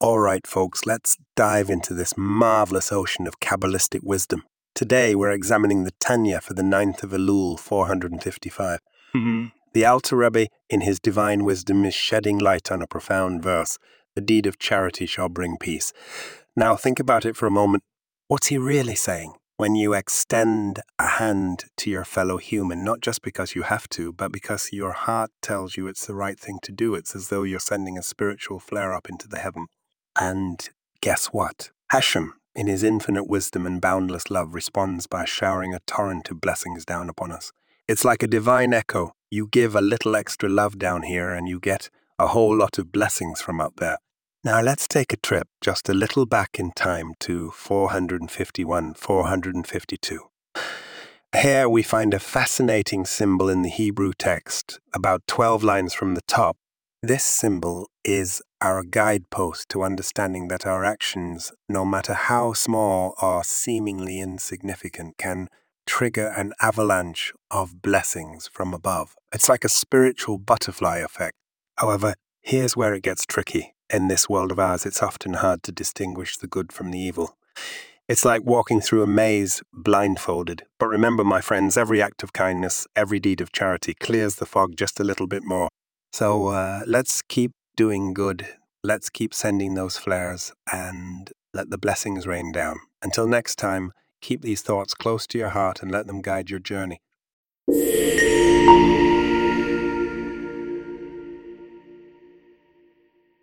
All right, folks, let's dive into this marvelous ocean of Kabbalistic wisdom. Today, we're examining the Tanya for the 9th of Elul, 455. Mm-hmm. The Alter Rebbe, in his divine wisdom, is shedding light on a profound verse The deed of charity shall bring peace. Now, think about it for a moment. What's he really saying? When you extend a hand to your fellow human, not just because you have to, but because your heart tells you it's the right thing to do, it's as though you're sending a spiritual flare up into the heaven. And guess what? Hashem, in his infinite wisdom and boundless love, responds by showering a torrent of blessings down upon us. It's like a divine echo. You give a little extra love down here, and you get a whole lot of blessings from up there. Now let's take a trip just a little back in time to 451, 452. Here we find a fascinating symbol in the Hebrew text, about 12 lines from the top. This symbol is our guidepost to understanding that our actions, no matter how small or seemingly insignificant, can trigger an avalanche of blessings from above. It's like a spiritual butterfly effect. However, here's where it gets tricky. In this world of ours, it's often hard to distinguish the good from the evil. It's like walking through a maze blindfolded. But remember, my friends, every act of kindness, every deed of charity clears the fog just a little bit more. So uh, let's keep doing good. Let's keep sending those flares and let the blessings rain down. Until next time, keep these thoughts close to your heart and let them guide your journey.